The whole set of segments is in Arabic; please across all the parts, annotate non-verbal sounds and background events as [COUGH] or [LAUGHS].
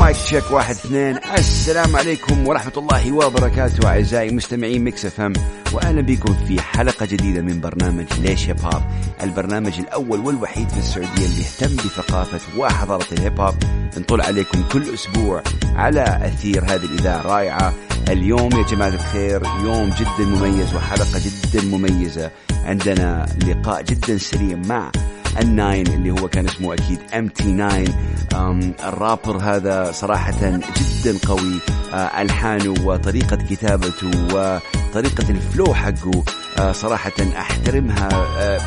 Mic check واحد اثنين. السلام عليكم ورحمة الله وبركاته أعزائي مستمعين Mix FM وأهلا بكم في حلقة جديدة من برنامج ليش hip hop البرنامج الأول والوحيد في السعودية اللي يهتم بثقافة وحضارة ال hip hop نطل عليكم كل أسبوع على أثير هذه الإذاعة الرائعة. اليوم يا جماعة الخير يوم جدا مميز وحلقة جدا مميزة. عندنا لقاء جدا سريع مع ال Nine اللي هو كان اسمه أكيد MT 9 الرابر هذا صراحة جدا قوي آه، ألحانه وطريقة كتابته وطريقة ال flow حقه صراحة أحترمها آه،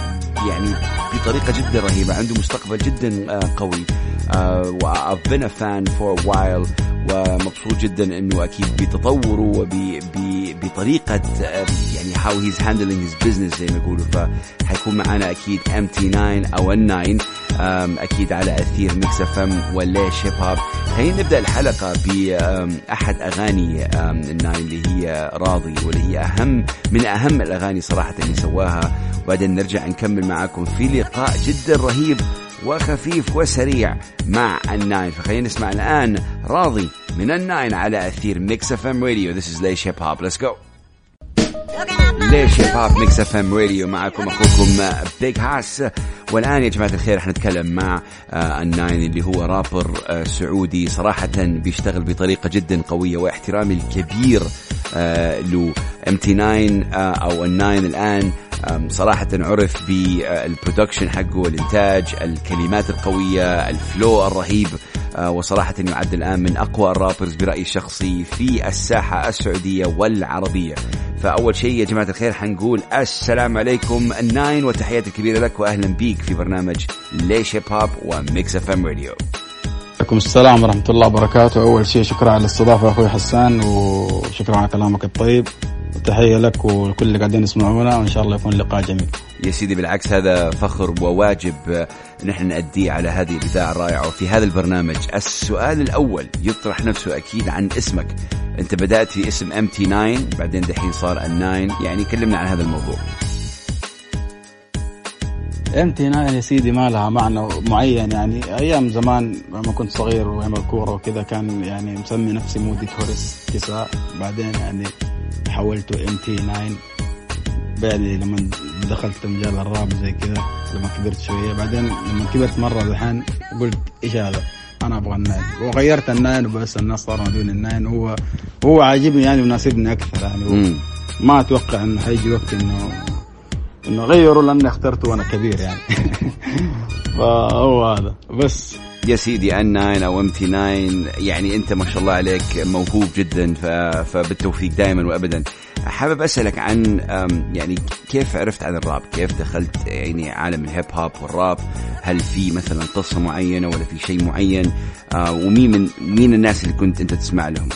يعني بطريقة جدا رهيبة عنده مستقبل جدا قوي و I've been a fan for a while ومبسوط جدا إنه أكيد بتطوره وبطريقه يعني how he's handling his business زي ما يقولوا فحيكون معنا أكيد MT 9 أو ال 9 أكيد على أثير Mix FM وليش هيب هوب خلينا نبدأ الحلقة باحد أغاني الناين اللي هي راضي واللي هي أهم من أهم الأغاني صراحة اللي سواها. وبعدين نرجع نكمل معاكم في لقاء جدا رهيب وخفيف وسريع مع الناين. فخلينا نسمع الآن راضي من الناين على أثير Mix FM Radio. This is ليش هيب هوب Let's go. ليش هيب هوب Mix FM Radio معكم أخوكم Big Hass والآن يا جماعة الخير حنتكلم مع آه، الناين اللي هو رابر آه، سعودي. صراحة بيشتغل بطريقة جدا قوية واحترامي الكبير له MT 9 أو الناين الآن. صراحة عرف بال production حقه الإنتاج الكلمات القوية ال flow الرهيب آه، وصراحة يعد الآن من أقوى ال rappers برأيي الشخصي في الساحة السعودية والعربية. فأول شيء يا جماعة الخير حنقول السلام عليكم الناين وتحياتي الكبيرة لك وأهلا بيك في برنامج ليش هيب هوب و Mix FM Radio. عليكم السلام ورحمة الله وبركاته. أول شيء شكرا على الاستضافة أخوي حسان وشكرا على كلامك الطيب. تحية لك ولكل اللي قاعدين يسمعونا وإن شاء الله يكون لقاء جميل. يا سيدي بالعكس هذا فخر وواجب نحن نأديه على هذه الإذاعة الرائعة. وفي هذا البرنامج السؤال الأول يطرح نفسه أكيد عن اسمك. أنت بدأت في اسم MT 9 بعدين دحين صار الناين يعني كلمنا عن هذا الموضوع. MT 9 يا سيدي ما لها معنى معين يعني أيام زمان لما كنت صغير وايام الكوره وكذا كان يعني مسمي نفسي مودي توريس كذا. بعدين يعني حولته MT 9 بعدين لما دخلت مجال الراب زي كذا لما كبرت شوية. بعدين لما كبرت مرة الحين قلت إيش هذا؟ أنا أبغى الناين وغيرت الناين وبس الناس صاروا ينادون الناين هو هو عاجبني يعني وناسبني أكثر يعني. ما أتوقع إنه حيجي وقت انه إنه غيروا لأني اخترته وأنا كبير يعني. [LAUGHS] فهو هذا. بس يا سيدي الناين أو MT 9 يعني أنت ما شاء الله عليك موهوب جدا فبالتوفيق دائما وابدا حابب أسألك عن يعني كيف عرفت عن الراب؟ كيف دخلت يعني عالم الهيب هوب والراب؟ هل في مثلا قصة معينة ولا في شيء معين؟ آه، ومين من مين الناس اللي كنت أنت تسمع لهم؟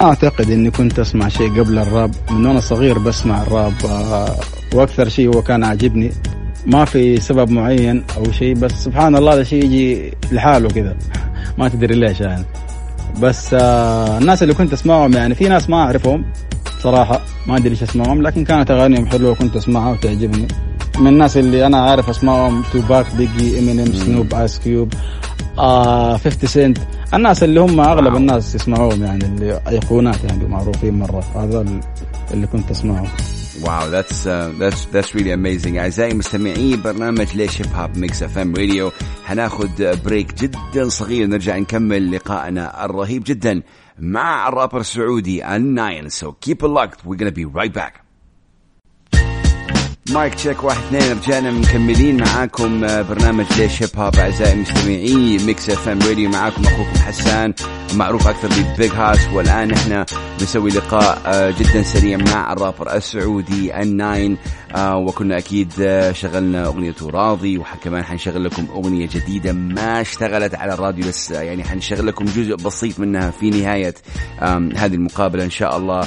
أعتقد إني كنت أسمع شيء قبل الراب من وأنا صغير بسمع الراب آه، وأكثر شيء هو كان عاجبني ما في سبب معين أو شيء بس سبحان الله هذا شيء يجي لحاله كذا ما تدري ليش يعني. بس آه الناس اللي كنت أسمعهم يعني في ناس ما أعرفهم صراحة ما أدري إيش اسمائهم لكن كانت أغانيهم حلوة وكنت أسمعها وتعجبني. من الناس اللي أنا عارف اسمائهم Tupac Biggie Eminem Snoop Ice Cube آه 50 سنت الناس اللي هم أغلب الناس يسمعوهم يعني اللي ايقونات يعني معروفين مرة هذا اللي كنت أسمعهم. wow that's that's that's really amazing أعزائي مستمعي برنامج ليش هيب هوب Mix FM Radio حناخذ break جدا صغير نرجع نكمل لقائنا الرهيب جدا مع الرابر السعودي الناين so keep locked we gonna be right back mic check واحد اثنين رجعنا مكملين معاكم آه، برنامج ليش هيب هوب أعزائي المستمعين Mix FM Radio معاكم أخوكم حسان معروف أكثر ب Big Hass والآن إحنا بنسوي لقاء آه، جدا سريع مع الرابر السعودي الناين آه، وكنا أكيد شغلنا أغنية راضي وكمان حنشغل لكم أغنية جديدة ما اشتغلت على الراديو لسه يعني حنشغل لكم جزء بسيط منها في نهاية هذه المقابلة إن شاء الله.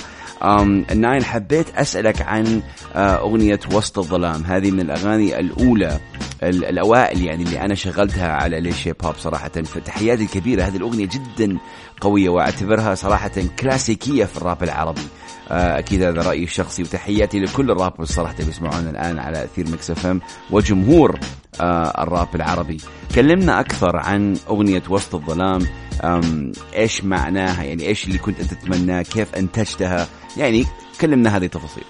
الناين حبيت أسألك عن آه، أغنية وسط الظلام. هذه من الأغاني الأولى الأوائل يعني اللي أنا شغلتها على ليش هيب هوب صراحة. فتحياتي الكبيرة. هذه الأغنية جدا قوية وأعتبرها صراحة كلاسيكية في الراب العربي. آه، أكيد هذا رأيي الشخصي. وتحياتي لكل ال rappers صراحة اللي الآن على أثير Mix FM. وجمهور الراب العربي. كلمنا أكثر عن أغنية وسط الظلام. إيش معناها؟ يعني إيش اللي كنت أنت تتمناه؟ كيف أنتجتها؟ يعني كلمنا هذه التفاصيل.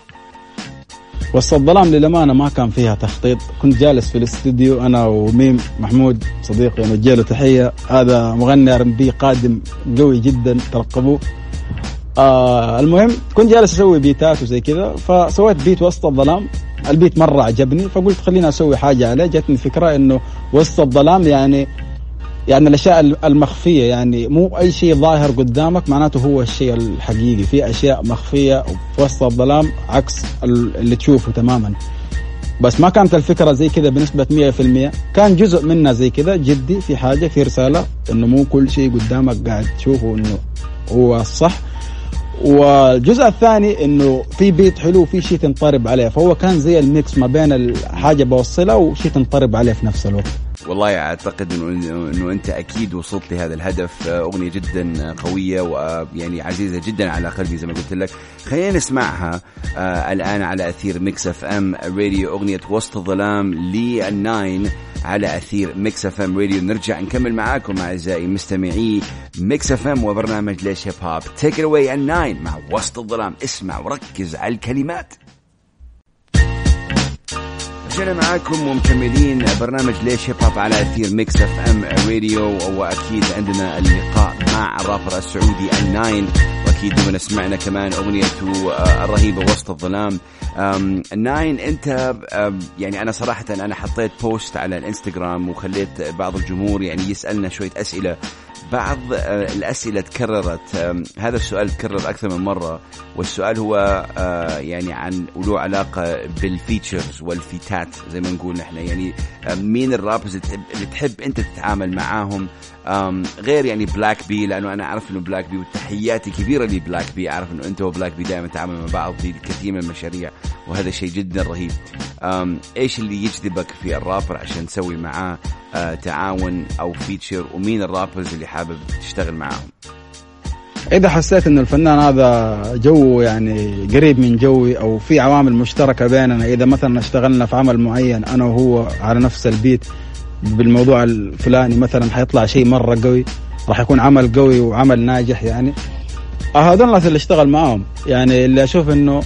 وسط الظلام للأمانة ما كان فيها تخطيط. كنت جالس في الاستديو أنا وميم محمود صديقي نوجه له تحية. هذا مغني R&B قادم قوي جدا ترقبوه. آه المهم كنت جالس أسوي بيتات وزي كذا فسويت بيت وسط الظلام. البيت مرة عجبني فقلت خليني أسوي حاجة عليه. جاتني فكرة إنه وسط الظلام يعني يعني الأشياء المخفية يعني مو أي شيء ظاهر قدامك معناته هو الشيء الحقيقي. في أشياء مخفية في وسط الظلام عكس اللي تشوفه تماما. بس ما كانت الفكرة زي كذا بنسبة 100% كان جزء منها زي كذا جدي في حاجة في رسالة إنه مو كل شيء قدامك قاعد تشوفه إنه هو الصح. والجزء الثاني إنه في beat حلو وفي شيء تنطرب عليه فهو كان زي ال mix ما بين الحاجة بوصلها وشيء تنطرب عليه في نفس الوقت. والله أعتقد إنه إنه أنت أكيد وصلت لهذا الهدف أغنية جدا قوية ويعني عزيزة جدا على قلبي زي ما قلت لك. خلينا نسمعها آه الآن على أثير Mix FM Radio أغنية وسط الظلام للناين على أثير Mix FM Radio. نرجع نكمل معاكم أعزائي مستمعي Mix FM وبرنامج ليش هيب هوب take it away الناين مع وسط الظلام. اسمع وركز على الكلمات. رجعنا معاكم ومكملين برنامج ليش هيب هوب على أثير Mix FM Radio واكيد عندنا اللقاء مع الرابر السعودي الناين وأكيد دوبنا سمعنا كمان اغنيته آه، الرهيبة وسط الظلام. الناين أنت يعني أنا صراحة أنا حطيت post على الإنستغرام وخليت بعض الجمهور يعني يسألنا شوية أسئلة بعض آه، الأسئلة تكررت. هذا السؤال تكرر أكثر من مرة. والسؤال هو آه، يعني عن وله علاقة بال features والفيتات زي ما نقول نحن. يعني مين ال rappers اللي تحب أنت تتعامل معاهم؟ غير يعني Black B لأنه أنا أعرف إنه Black B وتحياتي كبيرة ل Black B أعرف إنه أنت و Black B دائما تتعامل مع بعض في كثير من المشاريع وهذا شيء جدا رهيب. إيش اللي يجذبك في الرابر عشان تسوي معاه آه، تعاون أو فيتشر ومين الرابرز اللي حابب تشتغل معاهم؟ إذا حسيت انه الفنان هذا جو يعني قريب من جوي أو في عوامل مشتركة بيننا إذا مثلا اشتغلنا في عمل معين أنا وهو على نفس البيت بالموضوع الفلاني مثلا حيطلع شيء مرة قوي راح يكون عمل قوي وعمل ناجح يعني. هذول الناس اللي اشتغل معاهم يعني اللي أشوف إنه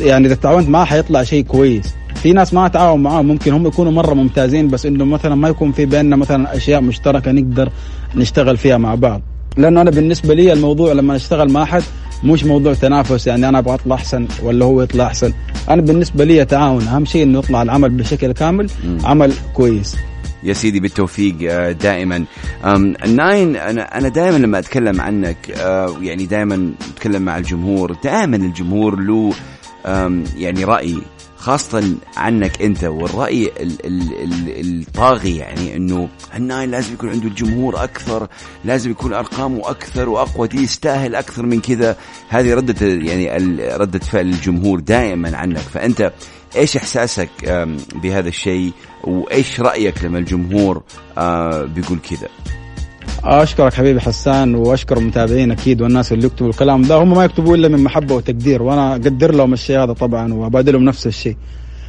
يعني إذا تعاونت معاه حيطلع شيء كويس. في ناس ما اتعاون معاهم ممكن هم يكونوا مرة ممتازين بس إنه مثلا ما يكون في بيننا مثلا أشياء مشتركة نقدر نشتغل فيها مع بعض. لأنه أنا بالنسبة لي الموضوع لما أشتغل مع أحد مش موضوع تنافس يعني أنا أبغى أطلع أحسن ولا هو يطلع أحسن. أنا بالنسبة لي تعاون أهم شيء إنه يطلع العمل بشكل كامل عمل كويس. يا سيدي بالتوفيق آه، دائما. أنا أنا دائما لما أتكلم عنك آه، يعني دائما أتكلم مع الجمهور دائما الجمهور له يعني رأي خاصة عنك أنت والرأي الطاغي يعني إنه الناين لازم يكون عنده الجمهور أكثر لازم يكون أرقامه أكثر وأقوى دي يستاهل أكثر من كذا. هذه ردة يعني ردة فعل الجمهور دائما عنك. فأنت إيش إحساسك بهذا الشيء؟ وإيش رأيك لما الجمهور آه، بيقول كذا؟ أشكرك حبيبي حسان وأشكر المتابعين أكيد والناس اللي يكتبوا الكلام ده. هم ما يكتبوا إلا من محبة وتقدير وأنا أقدر لهم الشيء هذا طبعا وأبادلهم نفس الشيء.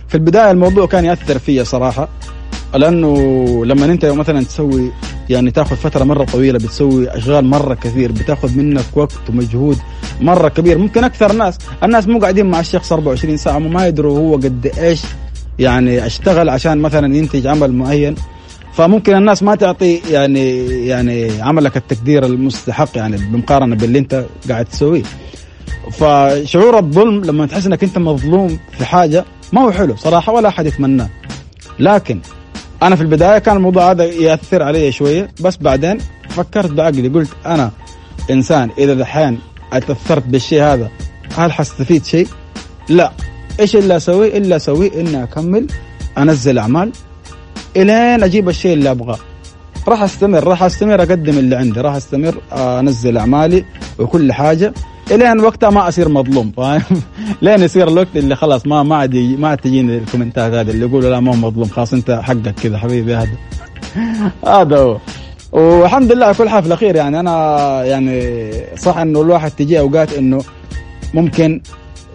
في البداية الموضوع كان يأثر فيا صراحة. لأنه لما أنت مثلا تسوي يعني تأخذ فترة مرة طويلة بتسوي أشغال مرة كثير بتأخذ منك وقت ومجهود مرة كبير. ممكن أكثر ناس الناس مو قاعدين مع الشخص 24 ساعة ما يدروا هو قد إيش يعني أشتغل عشان مثلا ينتج عمل معين. فممكن الناس ما تعطي يعني يعني عملك التقدير المستحق يعني بمقارنة باللي أنت قاعد تسويه. فشعور الظلم لما تحس إنك أنت مظلوم في حاجة ما هو حلو صراحة ولا أحد يتمناه. لكن أنا في البداية كان الموضوع هذا يأثر علي شوية بس بعدين فكرت بعقلي قلت أنا إنسان إذا دحين أتأثرت بالشيء هذا هل حستفيد شيء؟ لا إيش اللي اسويه؟ الا اسويه إني أكمل أنزل أعمال إلين أجيب الشيء اللي أبغاه راح أستمر راح أستمر أقدم اللي عندي راح أستمر أنزل أعمالي وكل حاجة إلين وقتها ما أصير مظلوم فاهم؟ [LAUGHS] لين يصير الوقت اللي خلاص ما ما عاد ما عاد تجيني الكومنتات هذه اللي يقولوا لا ما هو مظلوم خلاص أنت حقك كذا حبيبي هذا. [LAUGHS] هذا هو. والحمد لله كل حال في الأخير يعني أنا يعني صح إنه الواحد تجي أوقات إنه ممكن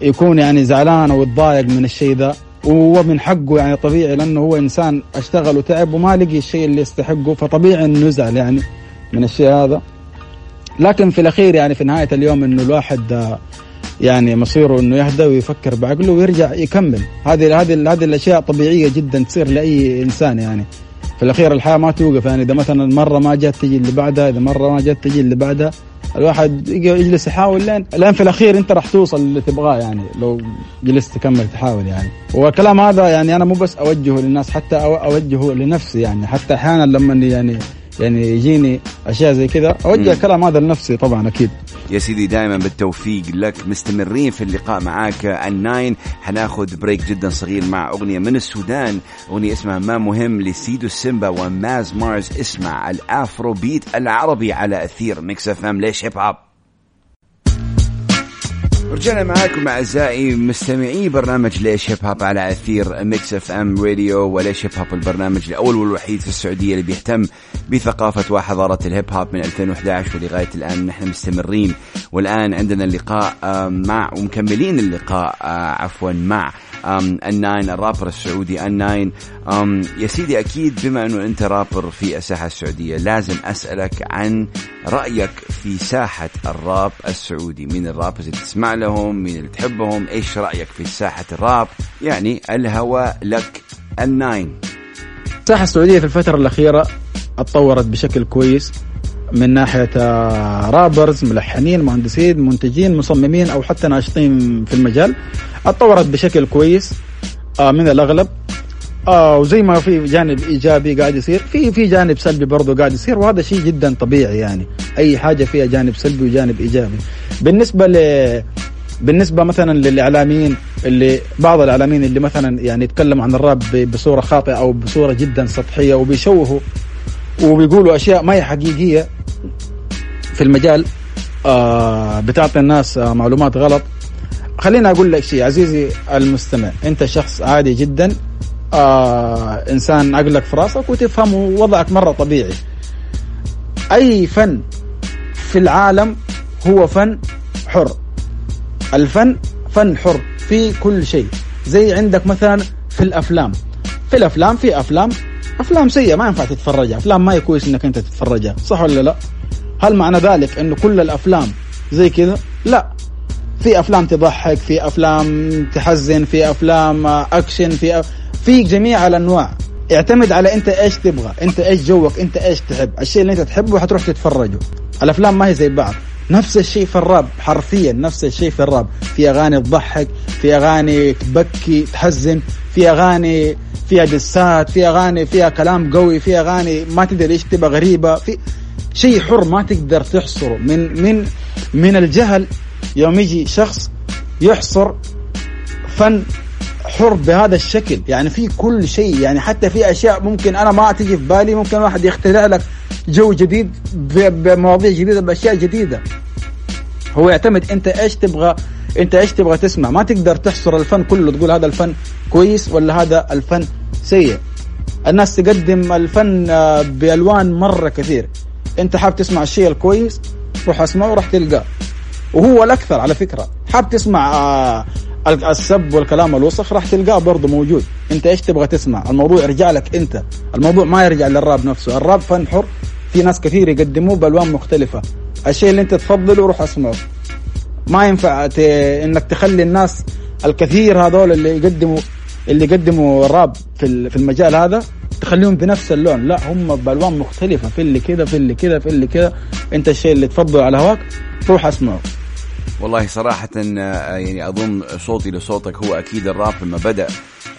يكون يعني زعلان أو يتضايق من الشيء ذا وهو من حقه يعني طبيعي لأنه هو إنسان أشتغل وتعب وما لقي الشيء اللي يستحقه فطبيعي إنه يزعل يعني من الشيء هذا. لكن في الأخير يعني في نهاية اليوم إنه الواحد يعني مصيره إنه يهدى ويفكر بعقله ويرجع يكمل. هذه هذه هذه الأشياء طبيعية جدا تصير لأي إنسان يعني. في الأخير الحياة ما توقف يعني. إذا مثلا مرة ما جت تجي اللي بعدها إذا مرة ما جت تجي اللي بعدها الواحد يجلس يحاول لين لين في الأخير أنت راح توصل اللي تبغاه يعني. لو جلست تكمل تحاول يعني. والكلام هذا يعني أنا مو بس أوجهه للناس حتى أوجهه لنفسي يعني. حتى أحيانا لما يعني يعني يجيني أشياء زي كذا. أوجه الكلام هذا لنفسي طبعا أكيد. يا سيدي دائما بالتوفيق لك. مستمرين في اللقاء معاك. الناين حناخذ break جدا صغير مع أغنية من السودان. أغنية اسمها ما مهم لسيدو سيمبا وماز مارز. اسمع ال Afrobeat العربي على أثير Mix FM. ليش هيب هوب رجعنا معاكم أعزائي مستمعي برنامج ليش هيب هوب على أثير Mix FM Radio وليش هيب هوب البرنامج الأول والوحيد في السعودية اللي بيهتم بثقافة وحضارة الهيب هوب من 2011 ولغايه الآن. نحن مستمرين والآن عندنا اللقاء مع ومكملين اللقاء آه، عفوا مع الناين الرابر السعودي الناين. يا سيدي أكيد بما أنه أنت رابر في الساحة السعودية لازم أسألك عن رأيك في ساحة الراب السعودي؟ مين الرابرز اللي تسمع لهم؟ مين اللي تحبهم؟ إيش رأيك في ساحة الراب؟ يعني الهوى لك الناين. الساحه السعودية في الفترة الأخيرة اتطورت بشكل كويس من ناحية آه، رابرز ملحنين مهندسين منتجين مصممين أو حتى ناشطين في المجال. اتطورت بشكل كويس آه، من الأغلب. آه وزي ما في جانب إيجابي قاعد يصير في في جانب سلبي برضه قاعد يصير وهذا شيء جدا طبيعي يعني أي حاجة فيها جانب سلبي وجانب إيجابي. بالنسبة ل بالنسبة مثلا للإعلاميين اللي بعض الإعلاميين اللي مثلا يعني يتكلموا عن الراب بصورة خاطئة أو بصورة جدا سطحية وبيشوهوا وبيقولوا أشياء ما هي حقيقية في المجال آه بتعطي الناس آه معلومات غلط. خليني أقول لك شيء عزيزي المستمع أنت شخص عادي جدا آه إنسان عقلك في راسك وتفهم وضعك مرة طبيعي. أي فن في العالم هو فن حر. الفن فن حر في كل شيء. زي عندك مثلا في الأفلام. في الأفلام في أفلام. أفلام سيئة ما ينفع تتفرجها أفلام ما هي كويس إنك أنت تتفرجها. صح ولا لا؟ هل معنى ذلك انه كل الأفلام زي كذا؟ لا. في أفلام تضحك في أفلام تحزن في أفلام أكشن في أف... في جميع الأنواع. اعتمد على أنت إيش تبغى أنت إيش جوك أنت إيش تحب. الشيء اللي أنت تحبه حتروح تتفرجه. الأفلام ما هي زي بعض. نفس الشيء في الراب حرفيا نفس الشيء في الراب. في أغاني تضحك في أغاني تبكي تحزن في أغاني فيها دسات في أغاني فيها كلام قوي في أغاني ما تدري إيش تبغى غريبة. في شيء حر ما تقدر تحصره. من من من الجهل يوم يجي شخص يحصر فن حر بهذا الشكل. يعني في كل شيء يعني حتى في أشياء ممكن أنا ما تجي في بالي ممكن واحد يخترع لك جو جديد بمواضيع جديدة بأشياء جديدة. هو يعتمد أنت إيش تبغى أنت إيش تبغى تسمع. ما تقدر تحصر الفن كله تقول هذا الفن كويس ولا هذا الفن سيء. الناس تقدم الفن آه، بألوان مرة كثير. أنت حاب تسمع الشيء الكويس روح اسمعه وراح تلقاه. وهو الأكثر على فكرة. حاب تسمع آه، السب والكلام الوسخ راح تلقاه برضه موجود. انت إيش تبغى تسمع؟ الموضوع يرجع لك انت. الموضوع ما يرجع للراب نفسه. الراب فن حر. في ناس كثير يقدموه بألوان مختلفة. الشيء اللي انت تفضله روح اسمعه. ما ينفع ت... انك تخلي الناس الكثير هذول اللي يقدموا اللي يقدموا راب في في المجال هذا تخليهم بنفس اللون. لا هم بألوان مختلفة. في اللي كذا في اللي كذا في اللي كذا. انت الشيء اللي تفضل على هواك روح اسمعه. والله صراحة آه، يعني أظن صوتي لصوتك. هو أكيد الراب لما بدأ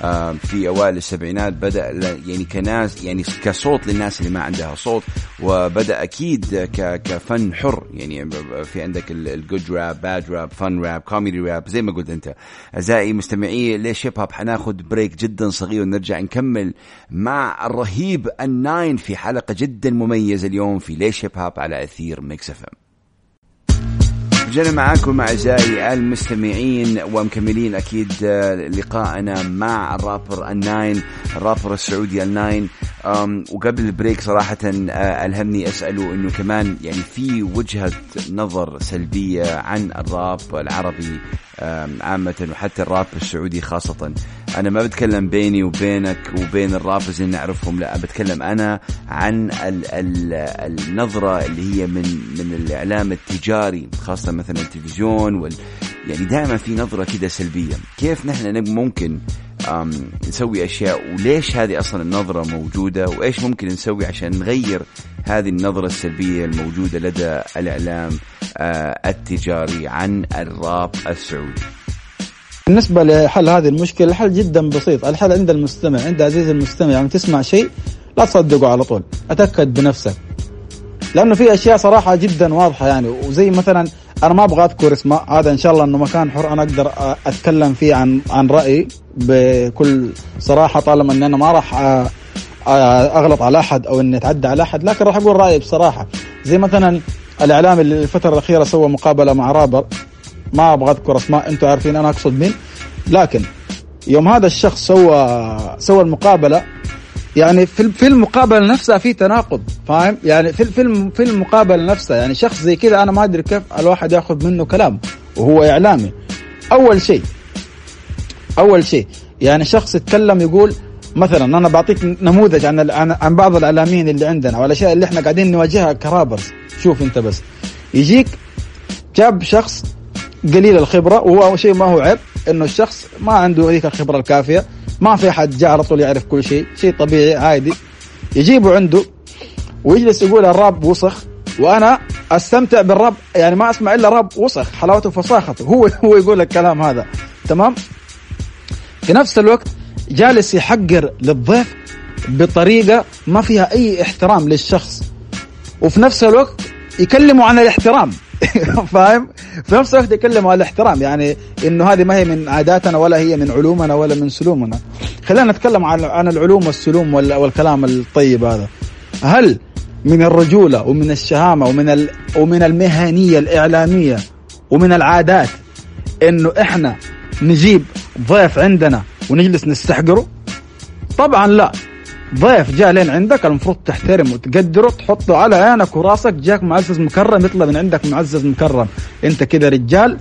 آه، في أوائل السبعينات بدأ يعني كناس يعني كصوت للناس اللي ما عندها صوت. وبدأ أكيد كفن حر. يعني في عندك ال good rap bad rap fun rap comedy rap زي ما قلت أنت. أعزائي مستمعي ليش هيب هوب حناخذ break جدا صغير ونرجع نكمل مع الرهيب الناين في حلقة جدا مميزة اليوم في ليش هيب هوب على أثير Mix FM رجعنا معاكم أعزائي المستمعين ومكملين أكيد آه، لقائنا مع الرابر الناين الرابر السعودي الناين وقبل ال break صراحة آه، ألهمني أسأله أنه كمان يعني في وجهة نظر سلبية عن الراب العربي عامة وحتى الراب السعودي خاصة. أنا ما بتكلم بيني وبينك وبين ال rappers اللي نعرفهم لا بتكلم أنا عن ال ال النظرة اللي هي من من الإعلام التجاري خاصة مثلا التلفزيون وال يعني دائما في نظرة كده سلبية. كيف نحن ممكن نسوي أشياء؟ وليش هذه أصلا النظرة موجودة؟ وإيش ممكن نسوي عشان نغير هذه النظرة السلبية الموجودة لدى الإعلام آه، التجاري عن الراب السعودي؟ بالنسبة لحل هذه المشكلة الحل جدا بسيط. الحل عند المستمع عند عزيز المستمع. يعني تسمع شيء لا تصدقه على طول. أتأكد بنفسك. لأنه في أشياء صراحة جدا واضحة يعني. وزي مثلا أنا ما أبغى أذكر اسمه هذا إن شاء الله إنه مكان حر أنا أقدر أتكلم فيه عن عن رأيي بكل صراحة طالما إن أنا ما راح أغلط على أحد أو إني أتعدى على أحد. لكن راح أقول رأيي بصراحة. زي مثلا الإعلام اللي الفترة الأخيرة سوى مقابلة مع رابر. ما أبغى أذكر أسماء أنتم عارفين أنا أقصد مين. لكن يوم هذا الشخص سوى سوى المقابلة يعني في في المقابلة نفسها في تناقض فاهم؟ يعني في في في المقابلة نفسها يعني شخص زي كذا أنا ما أدري كيف الواحد يأخذ منه كلام وهو إعلامي. أول شيء أول شيء يعني شخص يتكلم يقول مثلا أنا بعطيك نموذج عن عن بعض الإعلاميين اللي عندنا والأشياء اللي إحنا قاعدين نواجهها كرابرز. شوف أنت بس يجيك جاب شخص قليل الخبرة وهو شيء ما هو عيب إنه الشخص ما عنده ذيك الخبرة الكافية ما في حد جاء على طول يعرف كل شيء شيء طبيعي عادي. يجيبه عنده ويجلس يقول الراب وسخ وأنا أستمتع بالراب يعني ما أسمع إلا راب وسخ حلاوته وفصاخته هو [LAUGHS] هو يقول الكلام هذا. تمام؟ في نفس الوقت جالس يحقر للضيف بطريقة ما فيها أي احترام للشخص. وفي نفس الوقت يكلموا عن الاحترام. [LAUGHS] فاهم؟ في نفس الوقت يتكلموا على الاحترام يعني إنه هذه ما هي من عاداتنا ولا هي من علومنا ولا من سلومنا. خلينا نتكلم عن عن العلوم والسلوم والكلام الطيب هذا. هل من الرجولة ومن الشهامة ومن ومن المهنية الإعلامية ومن العادات إنه إحنا نجيب ضيف عندنا ونجلس نستحقره؟ طبعا لا. ضيف جاء لين عندك المفروض تحترمه وتقدره تحطه على عينك وراسك جاك معزز مكرم يطلع من عندك معزز مكرم. انت كده رجال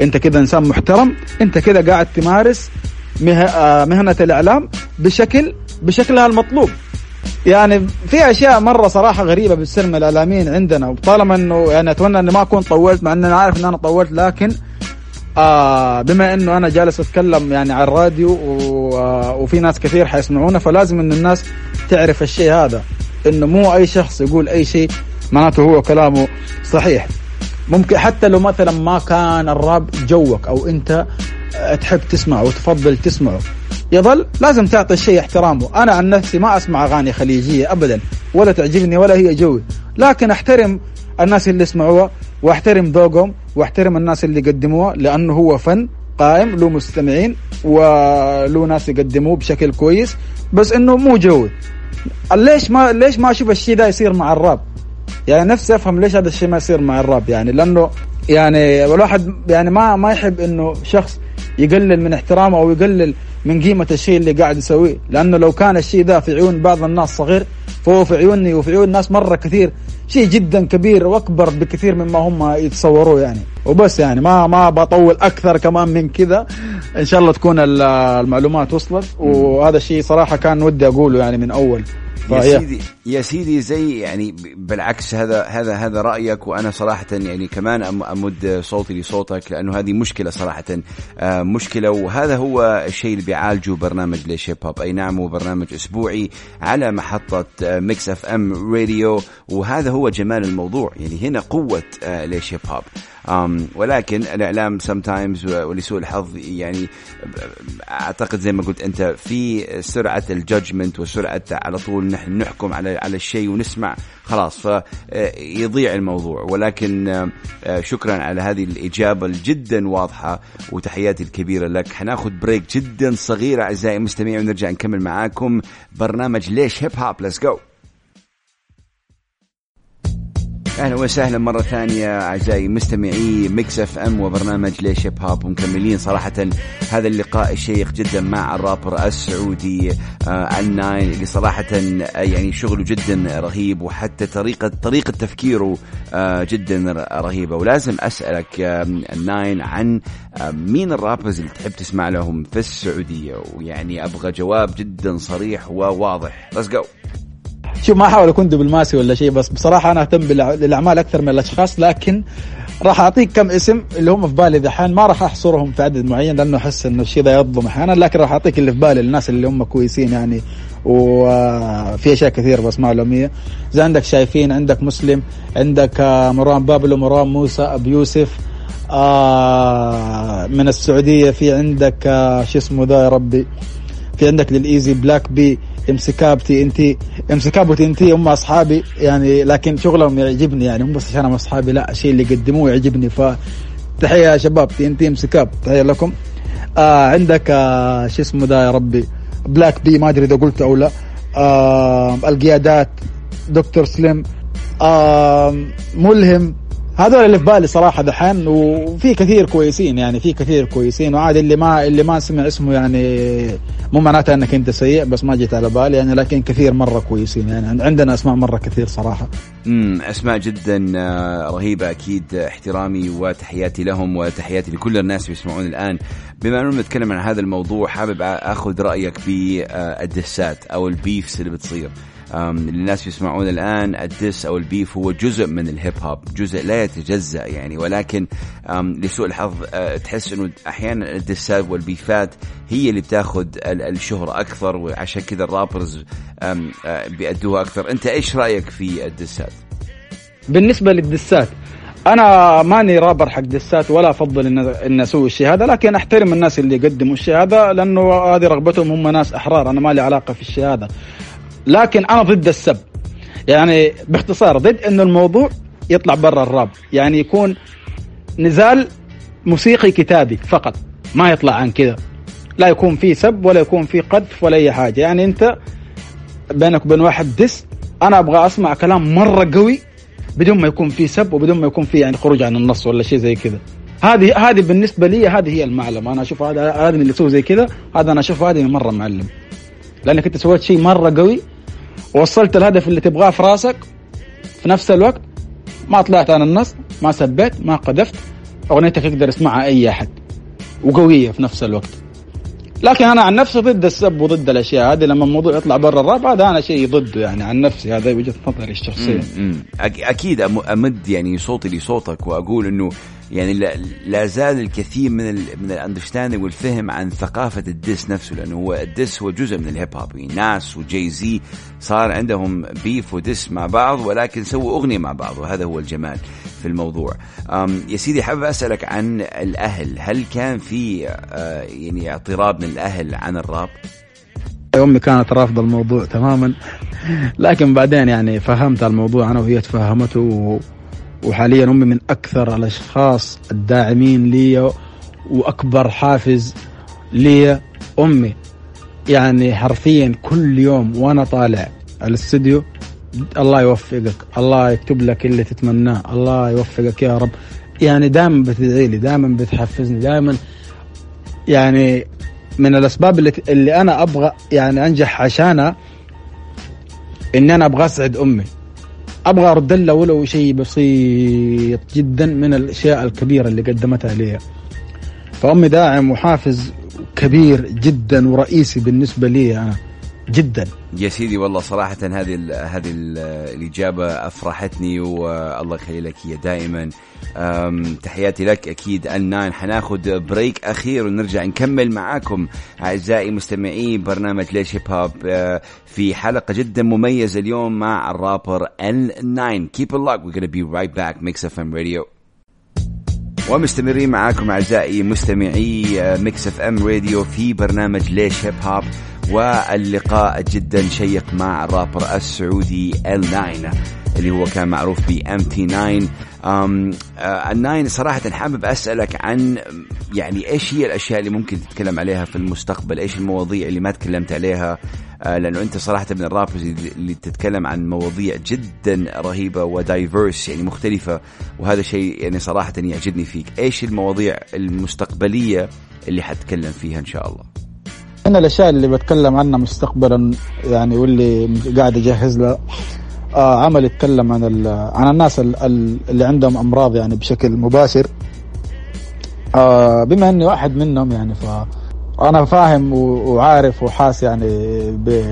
انت كده انسان محترم انت كده قاعد تمارس آه، مهنة الإعلام بشكل بشكلها المطلوب. يعني في أشياء مرة صراحة غريبة من الإعلاميين عندنا وطالما إنه يعني أتمنى إني ما أكون طولت مع ان أنا عارف إن أنا طولت لكن آه بما إنه أنا جالس أتكلم يعني على الراديو آه، وفي ناس كثير حيسمعونا فلازم إن الناس تعرف الشيء هذا إنه مو أي شخص يقول أي شيء معناته هو كلامه صحيح. ممكن حتى لو مثلا ما كان الراب جوك أو أنت تحب تسمعه وتفضل تسمعه يظل لازم تعطي الشيء احترامه. أنا عن نفسي ما أسمع أغاني خليجية ابدا ولا تعجبني ولا هي جوي لكن أحترم الناس اللي يسمعوها وأحترم ذوقهم واحترم الناس اللي قدموها لأنه هو فن قائم له مستمعين وله ناس يقدموه بشكل كويس. بس إنه مو جوي. ليش ما ليش ما أشوف الشيء ده يصير مع الراب؟ يعني نفسي أفهم ليش هذا الشيء ما يصير مع الراب. يعني لأنه يعني الواحد يعني ما ما يحب إنه شخص يقلل من احترامه أو يقلل من قيمة الشيء اللي قاعد يسويه. لأنه لو كان الشيء ده في عيون بعض الناس صغير فهو في عيوني وفي عيون ناس مرة كثير شيء جدا كبير وأكبر بكثير مما هم يتصوروه يعني. وبس يعني ما ما بطول أكثر كمان من كذا. إن شاء الله تكون المعلومات وصلت. وهذا الشيء صراحة كان ودي أقوله يعني من أول. يا سيدي. يا سيدي زي يعني بالعكس هذا هذا هذا رأيك وأنا صراحة يعني كمان أمد صوتي لصوتك لأنه هذه مشكلة صراحة آه، مشكلة. وهذا هو الشيء اللي بيعالجه برنامج ليش هوب أي نعم هو برنامج أسبوعي على محطة Mix FM Radio وهذا هو جمال الموضوع يعني هنا قوة آه، ليش هوب um, ولكن الإعلام sometimes ولسوء الحظ يعني أعتقد زي ما قلت أنت في سرعة ال judgment وسرعة على طول نحن نحكم على على الشيء ونسمع خلاص فيضيع الموضوع. ولكن آه، شكرا على هذه الإجابة الجدا واضحة وتحياتي الكبيرة لك. حناخذ break جدا صغير أعزائي المستمعين ونرجع نكمل معاكم برنامج ليش هيب هوب let's go أهلا وسهلا مرة ثانية أعزائي مستمعي Mix FM وبرنامج ليش هيب هوب ومكملين صراحة. هذا اللقاء الشيق جدا مع الرابر السعودي آه الناين اللي صراحة يعني شغله جدا رهيب وحتى طريقه طريقة تفكيره آه جدا رهيبة. ولازم أسألك آه الناين عن آه مين ال rappers اللي تحب تسمع لهم في السعودية؟ ويعني أبغى جواب جدا صريح وواضح. let's go شوف ما أحاول أكون دبلوماسي ولا شيء بس بصراحة أنا أهتم بالاعمال أكثر من الأشخاص لكن راح أعطيك كم اسم اللي هم في بالي دحين ما راح أحصرهم في عدد معين لأنه أحس إنه الشيء ذا يظلم أحيانا لكن راح أعطيك اللي في بالي الناس اللي هم كويسين يعني وفي أشياء كثير بس معلوميه زي عندك شايفين عندك مسلم عندك مروان بابلو مروان موسى ابو يوسف آه من السعودية في عندك شو اسمه ذا يا ربي في عندك للإيزي بلاك بي امسكاب تي ان تي امسكاب وتي ان تي هم أصحابي يعني لكن شغلهم يعجبني يعني مو بس عشان هم أصحابي لا الشيء اللي يقدموه يعجبني. ف تحية يا شباب تي ان تي امسكاب تحية لكم. آه عندك آه شو اسمه ذا يا ربي؟ بلاك بي ما أدري إذا قلت أو لا. آه القيادات دكتور سليم. آه ملهم. هذول اللي في بالي صراحة دحين وفي كثير كويسين يعني في كثير كويسين وعاد اللي ما اللي ما سمع اسمه يعني مو معناته إنك أنت سيء بس ما جيت على بالي يعني لكن كثير مرة كويسين يعني عندنا أسماء مرة كثير صراحة. امم أسماء جدا رهيبة أكيد احترامي وتحياتي لهم وتحياتي لكل الناس اللي يسمعون الآن بما انه نتكلم عن هذا الموضوع حابب أخذ رأيك في الدسات أو ال beefs اللي بتصير. للناس يسمعون الآن ال diss أو ال beef هو جزء من الهيب هوب جزء لا يتجزأ يعني ولكن لسوء الحظ تحس أنه أحيانا الدسات والبيفات هي اللي بتاخذ الشهرة أكثر وعشان كذا ال rappers بيأدوها أكثر أنت إيش رأيك في الدسات؟ بالنسبة للدسات أنا ماني رابر حق دسات ولا أفضل ان إن أسوي الشيء هذا لكن أحترم الناس اللي يقدموا الشيء هذا لأنه هذه رغبتهم هم ناس أحرار أنا ما لي علاقة في الشيء هذا لكن أنا ضد السب. يعني باختصار ضد إنه الموضوع يطلع برا الراب. يعني يكون نزال موسيقي كتابي فقط ما يطلع عن كذا. لا يكون في سب ولا يكون في قذف ولا أي حاجة. يعني أنت بينك وبين واحد دس أنا أبغى أسمع كلام مرة قوي بدون ما يكون في سب وبدون ما يكون في يعني خروج عن النص ولا شيء زي كذا. هذه هذه بالنسبة لي هذه هي المعلم. أنا أشوف هذا هذا اللي يسوي زي كذا هذا أنا أشوف هذه مرة معلم. لأنك أنت سويت شيء مرة قوي وصلت الهدف اللي تبغاه في رأسك. في نفس الوقت ما طلعت عن النص ما سبيت ما قذفت. أغنيتك يقدر يسمعها أي أحد وقوية في نفس الوقت. لكن أنا عن نفسي ضد السب وضد الأشياء هذه لما الموضوع يطلع برا الراب هذا أنا شيء ضده يعني عن نفسي هذا وجهة نظري الشخصية. أكيد أضم يعني صوتي لصوتك وأقول إنه يعني لا زال الكثير من ال من ال understanding والفهم عن ثقافة ال diss نفسه لأنه هو ال diss هو جزء من الهيب هوب يعني Nas و Jay-Z صار عندهم beef و diss مع بعض ولكن سووا أغنية مع بعض وهذا هو الجمال في الموضوع. يا سيدي حابب أسألك عن الأهل. هل كان في يعني اعتراض من الأهل عن الراب؟ أمي كانت رافضة الموضوع تماما لكن بعدين يعني فهمت الموضوع أنا وهي تفهمته وحاليا امي من أكثر الأشخاص الداعمين لي وأكبر حافز لي أمي. يعني حرفيا كل يوم وأنا طالع الاستوديو الله يوفقك الله يكتب لك اللي تتمناه الله يوفقك يا رب. يعني دائما بتدعي لي دائما بتحفزني دائما يعني من الأسباب اللي, اللي أنا أبغى يعني أنجح عشانها ان أنا أبغى أسعد أمي. أبغى ارد لها ولو شيء بسيط جدا من الأشياء الكبيرة اللي قدمتها لي. فأمي داعم وحافز كبير جدا ورئيسي بالنسبة لي أنا. جدا. يا سيدي والله صراحة هذه ال هذه ال الإجابة أفرحتني والله يخلي لك هي دائما. تحياتي لك أكيد. الناين حناخد break أخير ونرجع نكمل معاكم. أعزائي مستمعي برنامج ليش هيب هوب في حلقة جدا مميزة اليوم مع الرابر الناين keep it locked. We're gonna be right back. Mix FM Radio. ومستمرين معاكم أعزائي مستمعي Mix FM Radio في برنامج ليش هيب هوب واللقاء جدا شيق مع الرابر السعودي ال9 اللي هو كان معروف ب أم تي 9 أم الناين صراحة حابب أسألك عن يعني إيش هي الأشياء اللي ممكن تتكلم عليها في المستقبل؟ إيش المواضيع اللي ما تكلمت عليها؟ آه، لأنه أنت صراحة من ال rappers اللي تتكلم عن مواضيع جدا رهيبة و diverse يعني مختلفة. وهذا شيء يعني صراحة يعجبني فيك. إيش المواضيع المستقبلية اللي حتتكلم فيها إن شاء الله؟ أنا الأشياء اللي بتكلم عنها مستقبلا يعني واللي قاعد أجهز لها آه عمل يتكلم عن عن الناس اللي عندهم أمراض يعني بشكل مباشر. آه بما إني واحد منهم يعني ف أنا فاهم وعارف وحاس يعني ب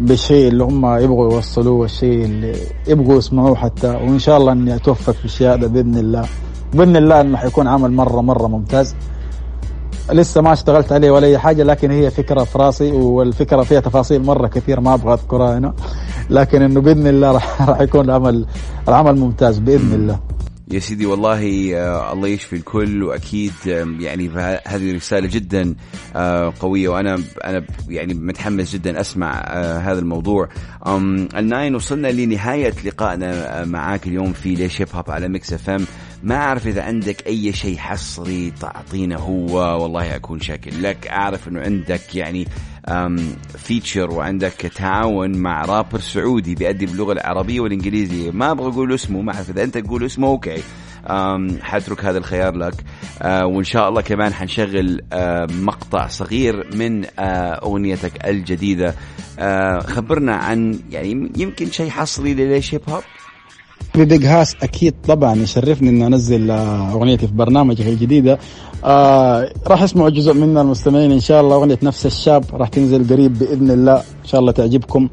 بالشيء اللي هم يبغوا يوصلوه والشيء اللي يبغوا يسمعوه حتى. وإن شاء الله إني أتوفق في الشيء هذا بإذن الله. بإذن الله إنه حيكون عمل مرة مرة ممتاز. لسه ما اشتغلت عليه ولا أي حاجة لكن هي فكرة في راسي والفكرة فيها تفاصيل مرة كثير ما أبغى أذكرها هنا. لكن إنه بإذن الله راح [LAUGHS] راح يكون العمل العمل ممتاز بإذن الله. يا سيدي والله آه الله يشفي الكل وأكيد يعني هذه رسالة جدا آه قوية وأنا أنا يعني متحمس جدا أسمع آه هذا الموضوع. الناين وصلنا لنهاية لقائنا معاك اليوم في ليش Hip Hop على Mix FM. ما أعرف إذا عندك أي شيء حصري تعطينا هو والله أكون شاكر لك. أعرف إنه عندك يعني feature وعندك تعاون مع رابر سعودي بيأدي باللغة العربية والإنجليزية. ما أبغى أقول اسمه ما أعرف إذا أنت تقول اسمه أوكي. حاترك هذا الخيار لك. أه وإن شاء الله كمان حنشغل أه مقطع صغير من أغنيتك الجديدة. أه خبرنا عن يعني يمكن شيء حصري لليش Hip Hop بيج هاس أكيد طبعا يشرفني إني أنزل آه، اغنيتي في برنامجك الجديدة. آه راح يسمعوا جزء منها المستمعين إن شاء الله أغنية نفس الشاب راح تنزل قريب بإذن الله إن شاء الله تعجبكم.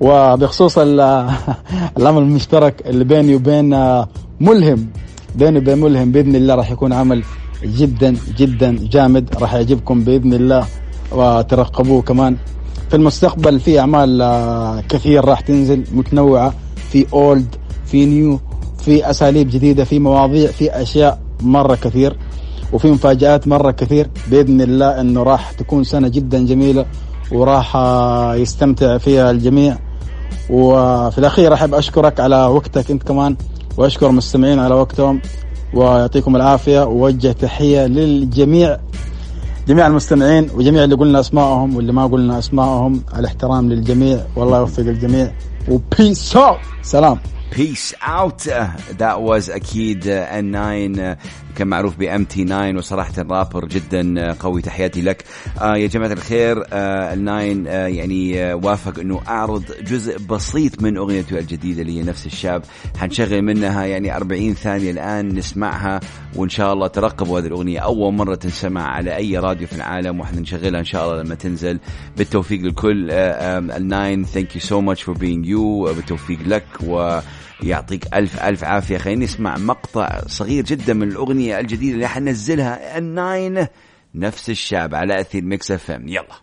وبخصوص [LAUGHS] العمل المشترك اللي بيني وبين آه، ملهم بيني وبين ملهم بإذن الله راح يكون عمل جدا جدا جامد راح يعجبكم بإذن الله. وترقبوه كمان. في المستقبل في أعمال آه، كثير راح تنزل متنوعة في اولد في نيو في أساليب جديدة في مواضيع في أشياء مرة كثير وفي مفاجآت مرة كثير بإذن الله إنه راح تكون سنة جدا جميلة وراح يستمتع فيها الجميع. وفي الأخير أحب أشكرك على وقتك أنت كمان وأشكر المستمعين على وقتهم ويعطيكم العافية ووجه تحية للجميع جميع المستمعين وجميع اللي قلنا اسمائهم واللي ما قلنا اسمائهم الاحترام للجميع والله يوفق الجميع. و peace سلام. Peace out. Uh, that was أكيد N9 uh, كان معروف ب MT 9 وصراحة رابر جدا قوي. تحياتي لك. يا جماعة الخير آه الناين يعني وافق إنه أعرض جزء بسيط من أغنيته الجديدة اللي هي نفس الشاب. حنشغل منها يعني 40 ثانية الآن نسمعها وإن شاء الله ترقبوا هذه الأغنية. أول مرة تنسمع على أي راديو في العالم وحنشغلها إن شاء الله لما تنزل. بالتوفيق للكل الناين thank you so much for being you بالتوفيق لك و يعطيك ألف ألف عافية. خلينا نسمع مقطع صغير جدا من الأغنية الجديدة اللي حنزلها الناين نفس الشاب على أثير Mix FM. يلا.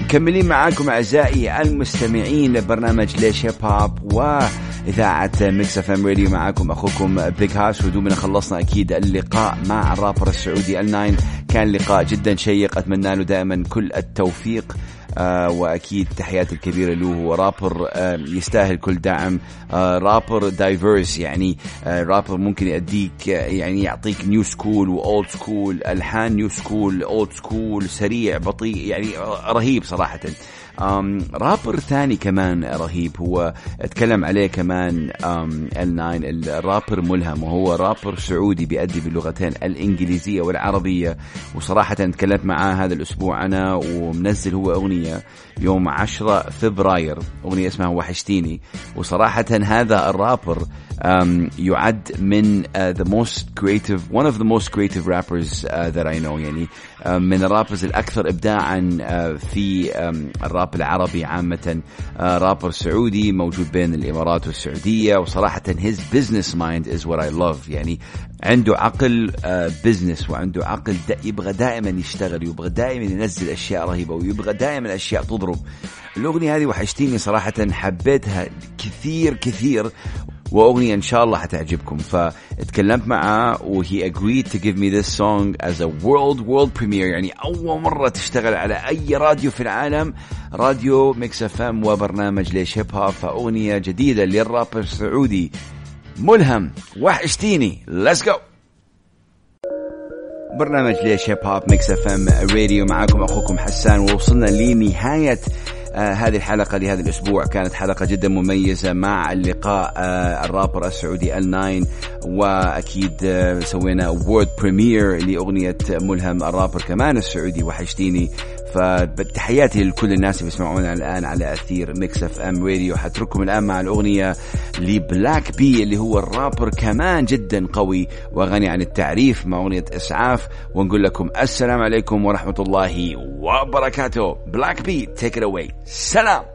مكملين معاكم أعزائي المستمعين لبرنامج ليش Hip Hop وإذاعة Mix FM راديو. معاكم أخوكم Big Hass ودوبنا خلصنا أكيد اللقاء مع الرابر السعودي الناين. كان لقاء جدا شيق. أتمنى له دائما كل التوفيق. آه وأكيد تحياتي الكبيرة له. هو رابر يستاهل كل دعم. آه rapper diverse يعني آه رابر ممكن يديك يعني يعطيك new school و old school ألحان new school old school سريع بطيء يعني رهيب صراحة. رابر ثاني كمان رهيب هو أتكلم عليه كمان ال9 الرابر ملهم وهو رابر سعودي بيأدي باللغتين الإنجليزية والعربية. وصراحة تكلمت معاه هذا الأسبوع أنا ومنزل هو أغنية يوم 10 فبراير أغنية اسمها وحشتيني. وصراحة هذا الرابر يعد من uh, the most creative one of the most creative rappers uh, that I know. يعني uh, من الرابرز الأكثر ابداعا uh, في um, الراب العربي عامة. رابر سعودي موجود بين الإمارات والسعودية. وصراحة his business mind is what I love. يعني عنده عقل business وعنده عقل دا يبغى دائما يشتغل ويبغى دائما ينزل أشياء رهيبة ويبغى دائما أشياء تضرب الأغنية هذه وحشتيني صراحة حبيتها كثير كثير وأغنية إن شاء الله حتعجبكم. فتكلمت معاه و he agreed to give me this song as a world world premiere. يعني أول مرة تشتغل على أي راديو في العالم. راديو Mix FM وبرنامج ليش Hip Hop فأغنية جديدة للرابر السعودي. ملهم. وحشتيني let's go. برنامج ليش Hip Hop Mix FM راديو معاكم أخوكم حسان. ووصلنا لنهاية آه هذه الحلقة لهذا الأسبوع. كانت حلقة جدا مميزة مع اللقاء آه الرابر السعودي ال9 وأكيد آه سوينا world premiere لأغنية ملهم الرابر كمان السعودي وحشتيني فتحياتي لكل الناس اللي بيسمعونا الآن على أثير Mix FM راديو حترككم الآن مع الأغنية ل Black B اللي هو الرابر كمان جدا قوي وغني عن التعريف مع أغنية إسعاف. ونقول لكم السلام عليكم ورحمة الله وبركاته. Black B take it away سلام!